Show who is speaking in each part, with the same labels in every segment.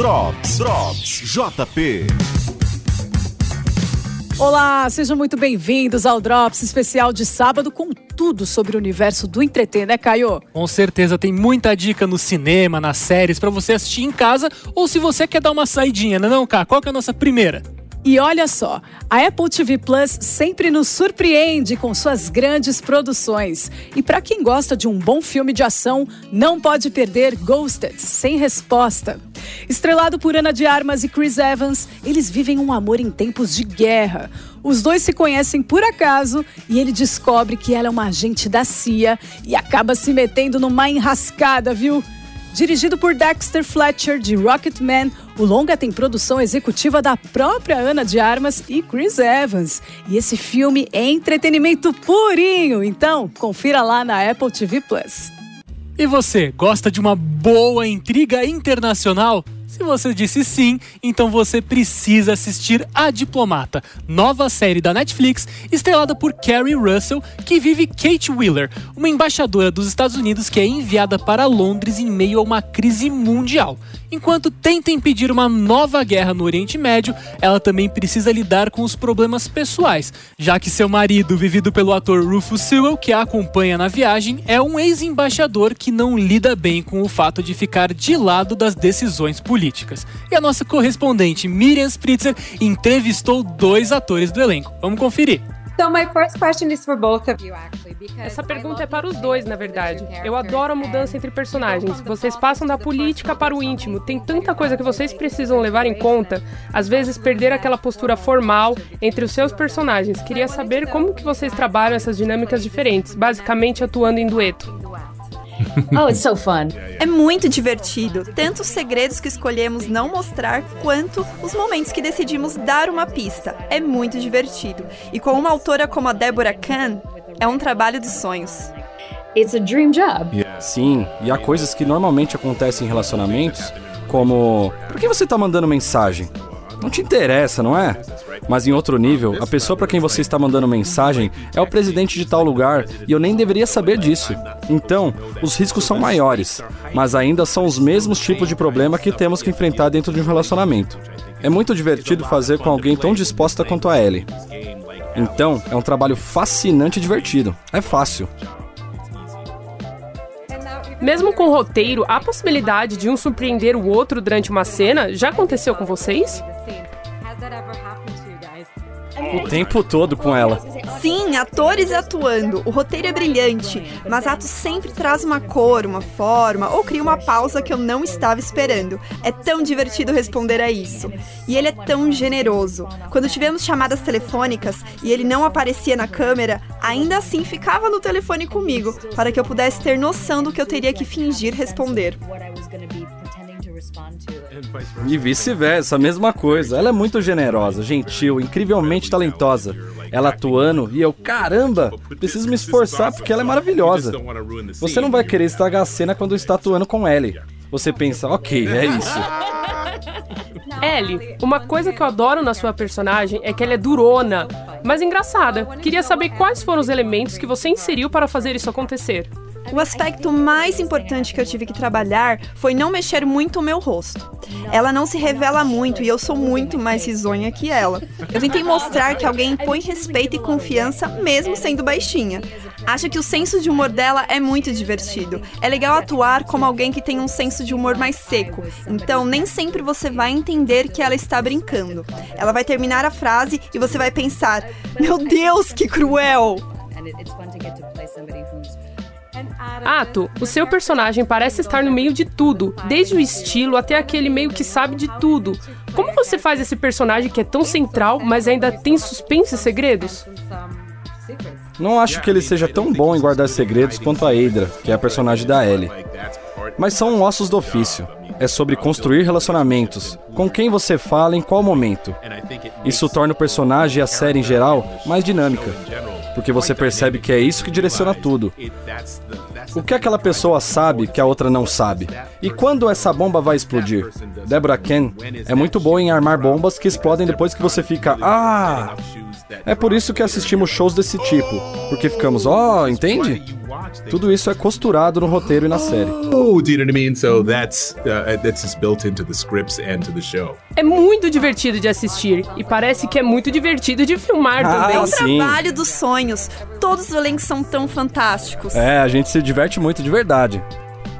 Speaker 1: Drops, Drops, JP.
Speaker 2: Olá, sejam muito bem-vindos ao Drops especial de sábado com tudo sobre o universo do entreter, né, Caio?
Speaker 3: Com certeza tem muita dica no cinema, nas séries para você assistir em casa ou se você quer dar uma saidinha, não é não, Cá? Qual que é a nossa primeira?
Speaker 2: E olha só, a Apple TV Plus sempre nos surpreende com suas grandes produções. E para quem gosta de um bom filme de ação, não pode perder Ghosted, sem resposta. Estrelado por Ana de Armas e Chris Evans, eles vivem um amor em tempos de guerra. Os dois se conhecem por acaso e ele descobre que ela é uma agente da CIA e acaba se metendo numa enrascada, viu? Dirigido por Dexter Fletcher, de Rocketman, o longa tem produção executiva da própria Ana de Armas e Chris Evans. E esse filme é entretenimento purinho, então confira lá na Apple TV Plus.
Speaker 3: E você, gosta de uma boa intriga internacional? Se você disse sim, então você precisa assistir A Diplomata, nova série da Netflix, estrelada por Carrie Russell, que vive Kate Wheeler, uma embaixadora dos Estados Unidos que é enviada para Londres em meio a uma crise mundial. Enquanto tenta impedir uma nova guerra no Oriente Médio, ela também precisa lidar com os problemas pessoais, já que seu marido, vivido pelo ator Rufus Sewell, que a acompanha na viagem, é um ex-embaixador que não lida bem com o fato de ficar de lado das decisões políticas. E a nossa correspondente Miriam Spritzer entrevistou dois atores do elenco. Vamos conferir.
Speaker 4: Essa pergunta é para os dois, na verdade. Eu adoro a mudança entre personagens. Vocês passam da política para o íntimo. Tem tanta coisa que vocês precisam levar em conta. Às vezes perder aquela postura formal entre os seus personagens. Queria saber como que vocês trabalham essas dinâmicas diferentes, basicamente atuando em dueto.
Speaker 5: Oh, it's so fun. É muito divertido, tanto os segredos que escolhemos não mostrar, quanto os momentos que decidimos dar uma pista. É muito divertido. E com uma autora como a Deborah Kahn, é um trabalho dos sonhos.
Speaker 6: It's a dream job.
Speaker 7: Sim, e há coisas que normalmente acontecem em relacionamentos, como: por que você tá mandando mensagem? Não te interessa, não é? Mas em outro nível, a pessoa para quem você está mandando mensagem é o presidente de tal lugar e eu nem deveria saber disso. Então, os riscos são maiores, mas ainda são os mesmos tipos de problema que temos que enfrentar dentro de um relacionamento. É muito divertido fazer com alguém tão disposta quanto a Ellie. Então, é um trabalho fascinante e divertido. É fácil.
Speaker 4: Mesmo com o roteiro, há possibilidade de um surpreender o outro durante uma cena? Já aconteceu com vocês?
Speaker 7: O tempo todo com ela.
Speaker 5: Sim, atores atuando. O roteiro é brilhante, mas ato sempre traz uma cor, uma forma ou cria uma pausa que eu não estava esperando. É tão divertido responder a isso. E ele é tão generoso. Quando tivemos chamadas telefônicas e ele não aparecia na câmera, ainda assim ficava no telefone comigo, para que eu pudesse ter noção do que eu teria que fingir responder.
Speaker 7: E vice-versa, a mesma coisa. Ela é muito generosa, gentil, incrivelmente talentosa. Ela atuando e eu, caramba, preciso me esforçar porque ela é maravilhosa. Você não vai querer estragar a cena quando está atuando com Ellie. Você pensa, ok, é isso.
Speaker 4: Ellie, uma coisa que eu adoro na sua personagem é que ela é durona, mas engraçada. Queria saber quais foram os elementos que você inseriu para fazer isso acontecer.
Speaker 5: O aspecto mais importante que eu tive que trabalhar foi não mexer muito o meu rosto. Ela não se revela muito e eu sou muito mais risonha que ela. Eu tentei mostrar que alguém põe respeito e confiança mesmo sendo baixinha. Acho que o senso de humor dela é muito divertido. É legal atuar como alguém que tem um senso de humor mais seco. Então, nem sempre você vai entender que ela está brincando. Ela vai terminar a frase e você vai pensar: Meu Deus, que cruel!
Speaker 4: Ato, o seu personagem parece estar no meio de tudo, desde o estilo até aquele meio que sabe de tudo. Como você faz esse personagem que é tão central, mas ainda tem suspense e segredos?
Speaker 7: Não acho que ele seja tão bom em guardar segredos quanto a Eidra, que é a personagem da Ellie. Mas são ossos do ofício. É sobre construir relacionamentos, com quem você fala em qual momento. Isso torna o personagem e a série em geral mais dinâmica, porque você percebe que é isso que direciona tudo. O que aquela pessoa sabe que a outra não sabe? E quando essa bomba vai explodir? Deborah Ken é muito boa em armar bombas que explodem depois que você fica. Ah! É por isso que assistimos shows desse tipo, porque ficamos, ó, oh, entende? Tudo isso é costurado no roteiro e na série.
Speaker 5: Oh, do you know what I mean? So that's uh, that's just built into the scripts and to the show.
Speaker 4: É muito divertido de assistir e parece que é muito divertido de filmar
Speaker 7: Ah,
Speaker 4: também.
Speaker 8: É o
Speaker 7: sim.
Speaker 8: trabalho dos sonhos. Todos os elencos são tão fantásticos.
Speaker 7: É, a gente se diverte muito de verdade.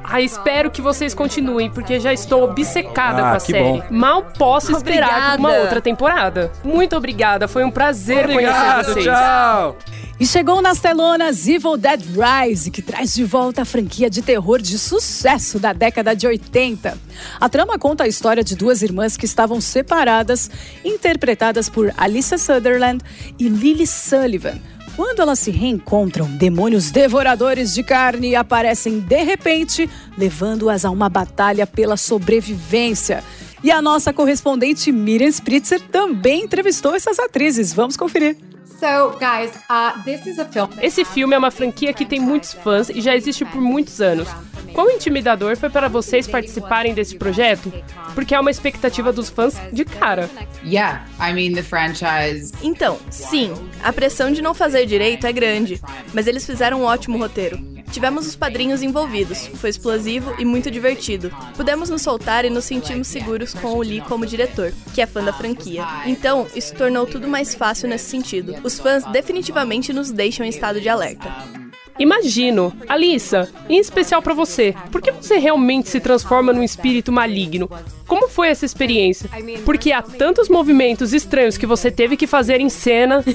Speaker 4: Ah, espero que vocês continuem, porque já estou obcecada
Speaker 7: Ah,
Speaker 4: com a
Speaker 7: que
Speaker 4: série.
Speaker 7: bom.
Speaker 4: Mal posso esperar por uma
Speaker 8: Obrigada.
Speaker 4: outra temporada. Muito obrigada, foi um prazer conhecer vocês.
Speaker 7: tchau!
Speaker 2: E chegou nas telonas Evil Dead Rise, que traz de volta a franquia de terror de sucesso da década de 80. A trama conta a história de duas irmãs que estavam separadas, interpretadas por Alyssa Sutherland e Lily Sullivan. Quando elas se reencontram, demônios devoradores de carne aparecem de repente, levando-as a uma batalha pela sobrevivência. E a nossa correspondente Miriam Spritzer também entrevistou essas atrizes. Vamos conferir.
Speaker 6: So, guys, uh, this is a film.
Speaker 4: Esse filme é uma franquia que tem muitos fãs e já existe por muitos anos. Quão intimidador foi para vocês participarem desse projeto? Porque é uma expectativa dos fãs de cara.
Speaker 9: Yeah, I mean, the franchise.
Speaker 8: Então, sim, a pressão de não fazer direito é grande, mas eles fizeram um ótimo roteiro. Tivemos os padrinhos envolvidos, foi explosivo e muito divertido. Pudemos nos soltar e nos sentimos seguros com o Lee como diretor, que é fã da franquia. Então, isso tornou tudo mais fácil nesse sentido. Os fãs definitivamente nos deixam em estado de alerta.
Speaker 4: Imagino, Alissa, em especial pra você, por que você realmente se transforma num espírito maligno? Como foi essa experiência? Porque há tantos movimentos estranhos que você teve que fazer em cena.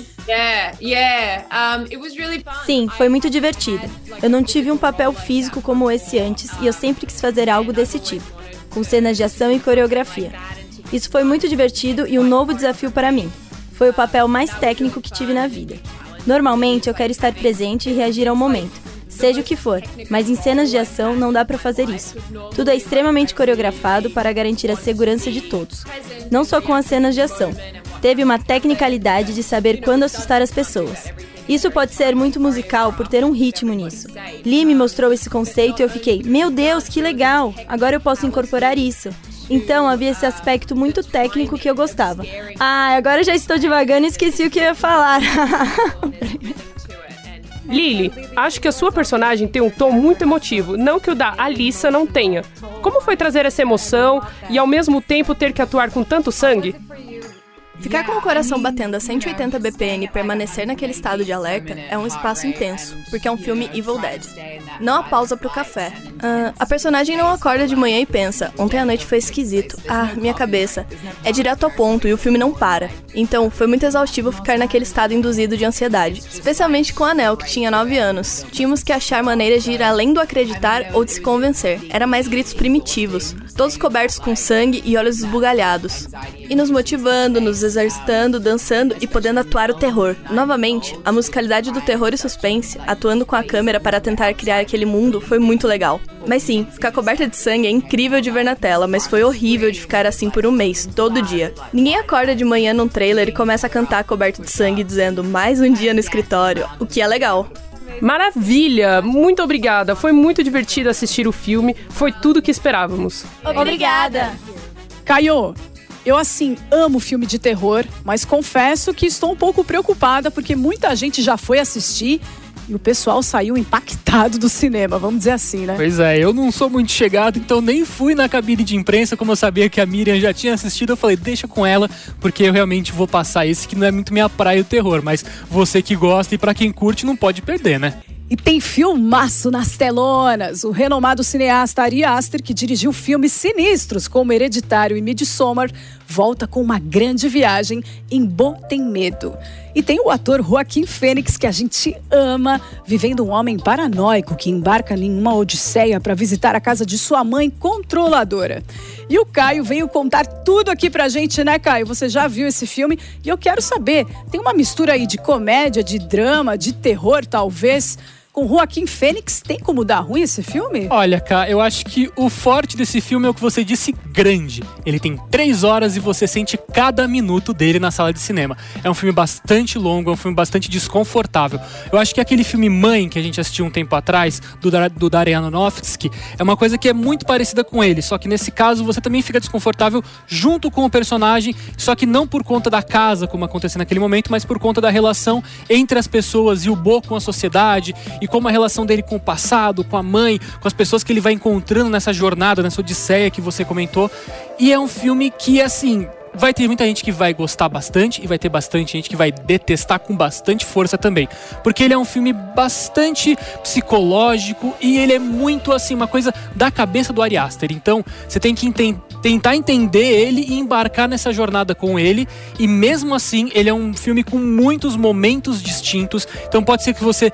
Speaker 10: Sim, foi muito divertido. Eu não tive um papel físico como esse antes e eu sempre quis fazer algo desse tipo, com cenas de ação e coreografia. Isso foi muito divertido e um novo desafio para mim. Foi o papel mais técnico que tive na vida. Normalmente eu quero estar presente e reagir ao momento, seja o que for, mas em cenas de ação não dá para fazer isso. Tudo é extremamente coreografado para garantir a segurança de todos. Não só com as cenas de ação. Teve uma tecnicalidade de saber quando assustar as pessoas. Isso pode ser muito musical por ter um ritmo nisso. Lee me mostrou esse conceito e eu fiquei, meu Deus, que legal! Agora eu posso incorporar isso. Então havia esse aspecto muito técnico que eu gostava. Ah, agora já estou devagando e esqueci o que ia falar.
Speaker 4: Lily, acho que a sua personagem tem um tom muito emotivo, não que o da Alissa não tenha. Como foi trazer essa emoção e ao mesmo tempo ter que atuar com tanto sangue?
Speaker 8: Ficar com o coração batendo a 180 BPM e permanecer naquele estado de alerta é um espaço intenso, porque é um filme Evil Dead. Não há pausa pro café. Ah, a personagem não acorda de manhã e pensa: ontem à noite foi esquisito. Ah, minha cabeça. É direto ao ponto e o filme não para. Então, foi muito exaustivo ficar naquele estado induzido de ansiedade. Especialmente com a Anel, que tinha 9 anos. Tínhamos que achar maneiras de ir além do acreditar ou de se convencer. Era mais gritos primitivos, todos cobertos com sangue e olhos esbugalhados. E nos motivando, nos exercitando, dançando e podendo atuar o terror. Novamente, a musicalidade do terror e suspense, atuando com a câmera para tentar criar aquele mundo, foi muito legal. Mas sim, ficar coberta de sangue é incrível de ver na tela, mas foi horrível de ficar assim por um mês, todo dia. Ninguém acorda de manhã num trailer e começa a cantar coberto de sangue dizendo mais um dia no escritório, o que é legal.
Speaker 4: Maravilha! Muito obrigada. Foi muito divertido assistir o filme. Foi tudo que esperávamos.
Speaker 10: Obrigada!
Speaker 2: Caio, eu assim amo filme de terror, mas confesso que estou um pouco preocupada porque muita gente já foi assistir e o pessoal saiu impactado do cinema, vamos dizer assim, né?
Speaker 3: Pois é, eu não sou muito chegado, então nem fui na cabine de imprensa, como eu sabia que a Miriam já tinha assistido, eu falei, deixa com ela, porque eu realmente vou passar esse que não é muito minha praia o terror, mas você que gosta e pra quem curte não pode perder, né?
Speaker 2: E tem filmaço nas telonas. O renomado cineasta Ari Aster, que dirigiu filmes sinistros como Hereditário e Midsommar, volta com uma grande viagem em Botem Medo. E tem o ator Joaquim Fênix, que a gente ama, vivendo um homem paranoico que embarca em uma odisseia para visitar a casa de sua mãe controladora. E o Caio veio contar tudo aqui pra gente, né, Caio? Você já viu esse filme? E eu quero saber, tem uma mistura aí de comédia, de drama, de terror, talvez? Com Joaquim Fênix, tem como dar ruim esse filme?
Speaker 3: Olha, cá, eu acho que o forte desse filme é o que você disse grande. Ele tem três horas e você sente cada minuto dele na sala de cinema. É um filme bastante longo, é um filme bastante desconfortável. Eu acho que aquele filme Mãe, que a gente assistiu um tempo atrás, do, do Darren Aronofsky, é uma coisa que é muito parecida com ele, só que nesse caso você também fica desconfortável junto com o personagem, só que não por conta da casa, como aconteceu naquele momento, mas por conta da relação entre as pessoas e o Bo com a sociedade e como a relação dele com o passado, com a mãe, com as pessoas que ele vai encontrando nessa jornada, nessa odisseia que você comentou. E é um filme que, assim, vai ter muita gente que vai gostar bastante e vai ter bastante gente que vai detestar com bastante força também. Porque ele é um filme bastante psicológico e ele é muito assim, uma coisa da cabeça do Ari Aster. Então, você tem que tentar entender ele e embarcar nessa jornada com ele. E mesmo assim, ele é um filme com muitos momentos distintos. Então pode ser que você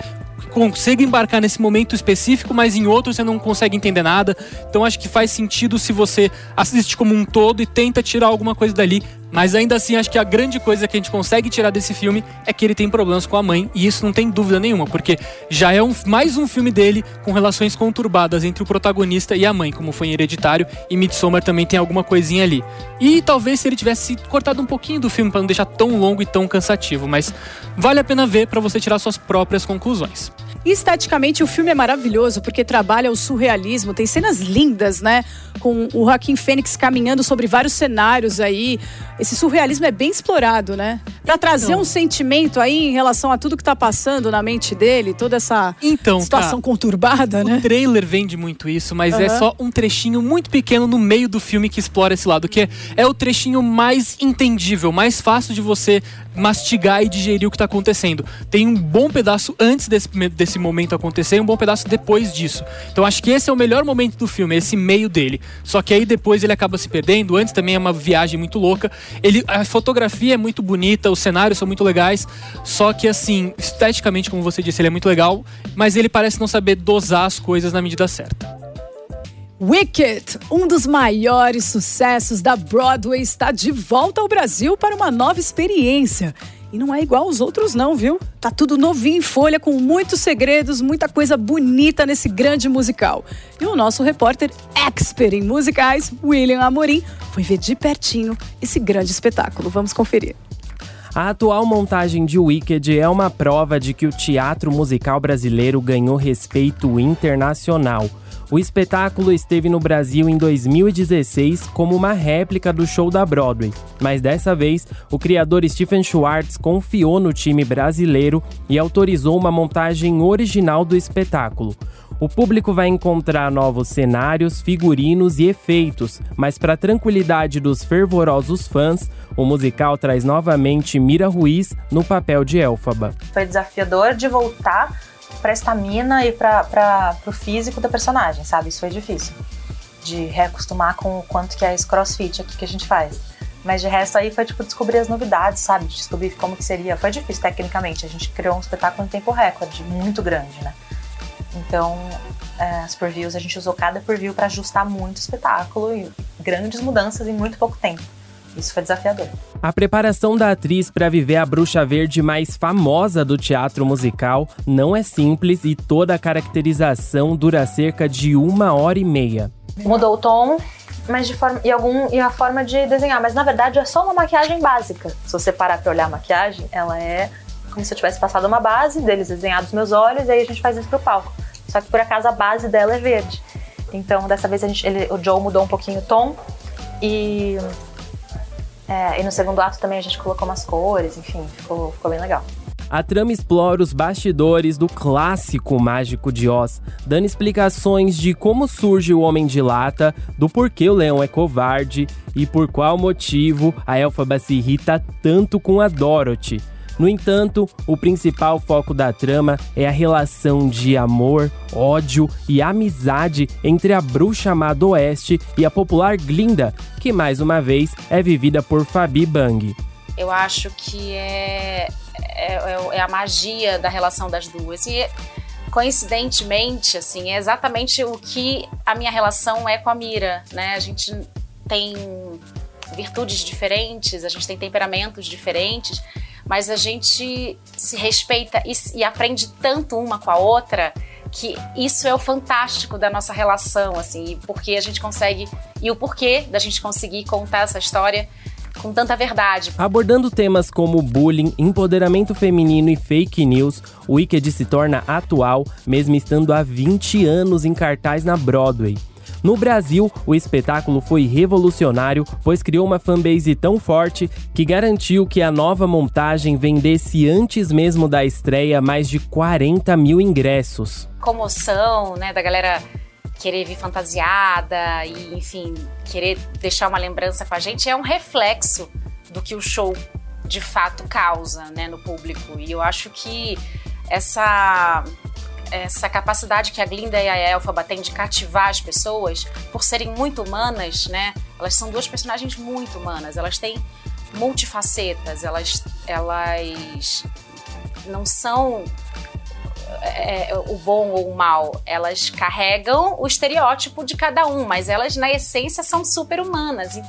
Speaker 3: consiga embarcar nesse momento específico, mas em outro você não consegue entender nada. Então acho que faz sentido se você assiste como um todo e tenta tirar alguma coisa dali. Mas ainda assim, acho que a grande coisa que a gente consegue tirar desse filme é que ele tem problemas com a mãe, e isso não tem dúvida nenhuma, porque já é um, mais um filme dele com relações conturbadas entre o protagonista e a mãe, como foi em Hereditário, e Midsommar também tem alguma coisinha ali. E talvez se ele tivesse cortado um pouquinho do filme para não deixar tão longo e tão cansativo, mas vale a pena ver para você tirar suas próprias conclusões.
Speaker 2: Esteticamente, o filme é maravilhoso porque trabalha o surrealismo, tem cenas lindas, né? Com o Joaquim Fênix caminhando sobre vários cenários aí. Esse surrealismo é bem explorado, né? Pra trazer então, um sentimento aí em relação a tudo que tá passando na mente dele, toda essa
Speaker 3: então,
Speaker 2: situação
Speaker 3: tá,
Speaker 2: conturbada,
Speaker 3: o
Speaker 2: né?
Speaker 3: O trailer vende muito isso, mas uhum. é só um trechinho muito pequeno no meio do filme que explora esse lado, que é, é o trechinho mais entendível, mais fácil de você mastigar e digerir o que tá acontecendo. Tem um bom pedaço antes desse, desse momento acontecer e um bom pedaço depois disso. Então acho que esse é o melhor momento do filme, esse meio dele. Só que aí depois ele acaba se perdendo. Antes também é uma viagem muito louca. Ele, a fotografia é muito bonita, os cenários são muito legais. Só que assim, esteticamente, como você disse, ele é muito legal, mas ele parece não saber dosar as coisas na medida certa.
Speaker 2: Wicked, um dos maiores sucessos da Broadway, está de volta ao Brasil para uma nova experiência. E não é igual aos outros, não, viu? Tá tudo novinho em folha, com muitos segredos, muita coisa bonita nesse grande musical. E o nosso repórter expert em musicais, William Amorim, foi ver de pertinho esse grande espetáculo. Vamos conferir.
Speaker 11: A atual montagem de Wicked é uma prova de que o teatro musical brasileiro ganhou respeito internacional. O espetáculo esteve no Brasil em 2016 como uma réplica do show da Broadway, mas dessa vez o criador Stephen Schwartz confiou no time brasileiro e autorizou uma montagem original do espetáculo. O público vai encontrar novos cenários, figurinos e efeitos, mas para tranquilidade dos fervorosos fãs, o musical traz novamente Mira Ruiz no papel de Elfaba.
Speaker 12: Foi desafiador de voltar pra estamina e pra, pra, pro físico da personagem, sabe? Isso foi difícil. De reacostumar com o quanto que é esse crossfit aqui que a gente faz. Mas de resto aí foi tipo descobrir as novidades, sabe? Descobrir como que seria. Foi difícil tecnicamente. A gente criou um espetáculo em tempo recorde, muito grande, né? Então, é, as previews, a gente usou cada preview para ajustar muito o espetáculo e grandes mudanças em muito pouco tempo. Isso foi desafiador.
Speaker 11: A preparação da atriz para viver a bruxa verde mais famosa do teatro musical não é simples e toda a caracterização dura cerca de uma hora e meia.
Speaker 12: Mudou o tom, mas de forma e algum e a forma de desenhar, mas na verdade é só uma maquiagem básica. Se você parar para olhar a maquiagem, ela é como se eu tivesse passado uma base deles desenhados meus olhos e aí a gente faz isso pro palco. Só que por acaso a base dela é verde. Então dessa vez a gente, ele, o Joe mudou um pouquinho o tom e é, e no segundo ato também a gente colocou umas cores, enfim, ficou, ficou bem legal.
Speaker 11: A trama explora os bastidores do clássico Mágico de Oz, dando explicações de como surge o Homem de Lata, do porquê o leão é covarde e por qual motivo a Elfaba se irrita tanto com a Dorothy. No entanto, o principal foco da trama é a relação de amor, ódio e amizade entre a bruxa amada Oeste e a popular Glinda, que mais uma vez é vivida por Fabi Bang.
Speaker 13: Eu acho que é, é, é a magia da relação das duas. E coincidentemente, assim, é exatamente o que a minha relação é com a Mira, né? A gente tem virtudes diferentes, a gente tem temperamentos diferentes, mas a gente se respeita e, e aprende tanto uma com a outra que isso é o fantástico da nossa relação, assim, porque a gente consegue e o porquê da gente conseguir contar essa história com tanta verdade.
Speaker 11: Abordando temas como bullying, empoderamento feminino e fake news, o Wicked se torna atual, mesmo estando há 20 anos em cartaz na Broadway. No Brasil, o espetáculo foi revolucionário, pois criou uma fanbase tão forte que garantiu que a nova montagem vendesse antes mesmo da estreia mais de 40 mil ingressos.
Speaker 13: Comoção, né, da galera querer vir fantasiada e, enfim, querer deixar uma lembrança com a gente é um reflexo do que o show de fato causa, né, no público. E eu acho que essa essa capacidade que a Glinda e a Elfaba têm de cativar as pessoas por serem muito humanas, né? Elas são duas personagens muito humanas. Elas têm multifacetas. Elas, elas não são é, o bom ou o mal. Elas carregam o estereótipo de cada um, mas elas na essência são super humanas.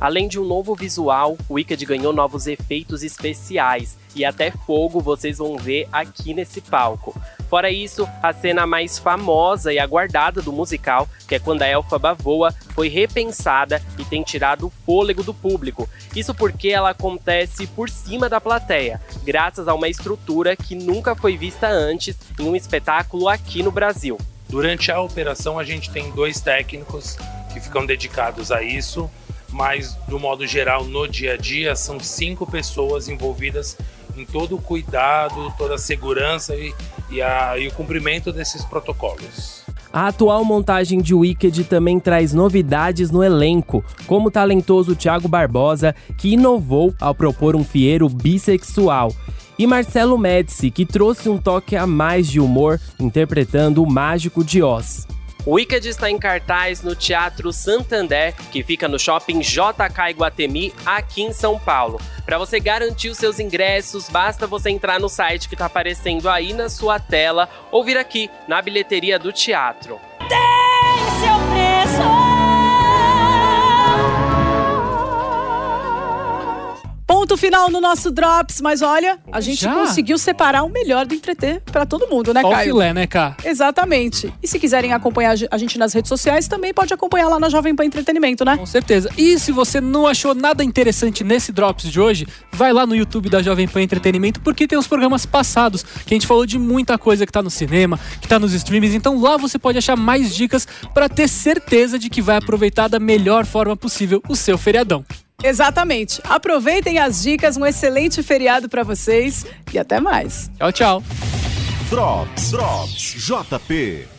Speaker 11: Além de um novo visual, o Wicked ganhou novos efeitos especiais e até fogo vocês vão ver aqui nesse palco. Fora isso, a cena mais famosa e aguardada do musical, que é quando a Elfaba voa, foi repensada e tem tirado o fôlego do público. Isso porque ela acontece por cima da plateia, graças a uma estrutura que nunca foi vista antes em um espetáculo aqui no Brasil.
Speaker 14: Durante a operação, a gente tem dois técnicos que ficam dedicados a isso, mas do modo geral, no dia a dia, são cinco pessoas envolvidas em todo o cuidado, toda a segurança e, e, a, e o cumprimento desses protocolos.
Speaker 11: A atual montagem de Wicked também traz novidades no elenco, como o talentoso Thiago Barbosa, que inovou ao propor um fieiro bissexual, e Marcelo Médici, que trouxe um toque a mais de humor, interpretando o Mágico de Oz. Wicked está em cartaz no Teatro Santander, que fica no shopping JK Iguatemi, aqui em São Paulo. Para você garantir os seus ingressos, basta você entrar no site que está aparecendo aí na sua tela ou vir aqui na bilheteria do teatro.
Speaker 2: Ponto final no nosso Drops, mas olha, a gente
Speaker 3: Já?
Speaker 2: conseguiu separar o melhor do entreter pra todo mundo, né,
Speaker 3: Só o
Speaker 2: Caio?
Speaker 3: filé, né, Cá?
Speaker 2: Exatamente. E se quiserem acompanhar a gente nas redes sociais, também pode acompanhar lá na Jovem Pan Entretenimento, né?
Speaker 3: Com certeza. E se você não achou nada interessante nesse Drops de hoje, vai lá no YouTube da Jovem Pan Entretenimento, porque tem os programas passados, que a gente falou de muita coisa que tá no cinema, que tá nos streams. Então lá você pode achar mais dicas pra ter certeza de que vai aproveitar da melhor forma possível o seu feriadão.
Speaker 2: Exatamente. Aproveitem as dicas, um excelente feriado pra vocês e até mais.
Speaker 3: Tchau, tchau.
Speaker 1: Drops, Drops, JP.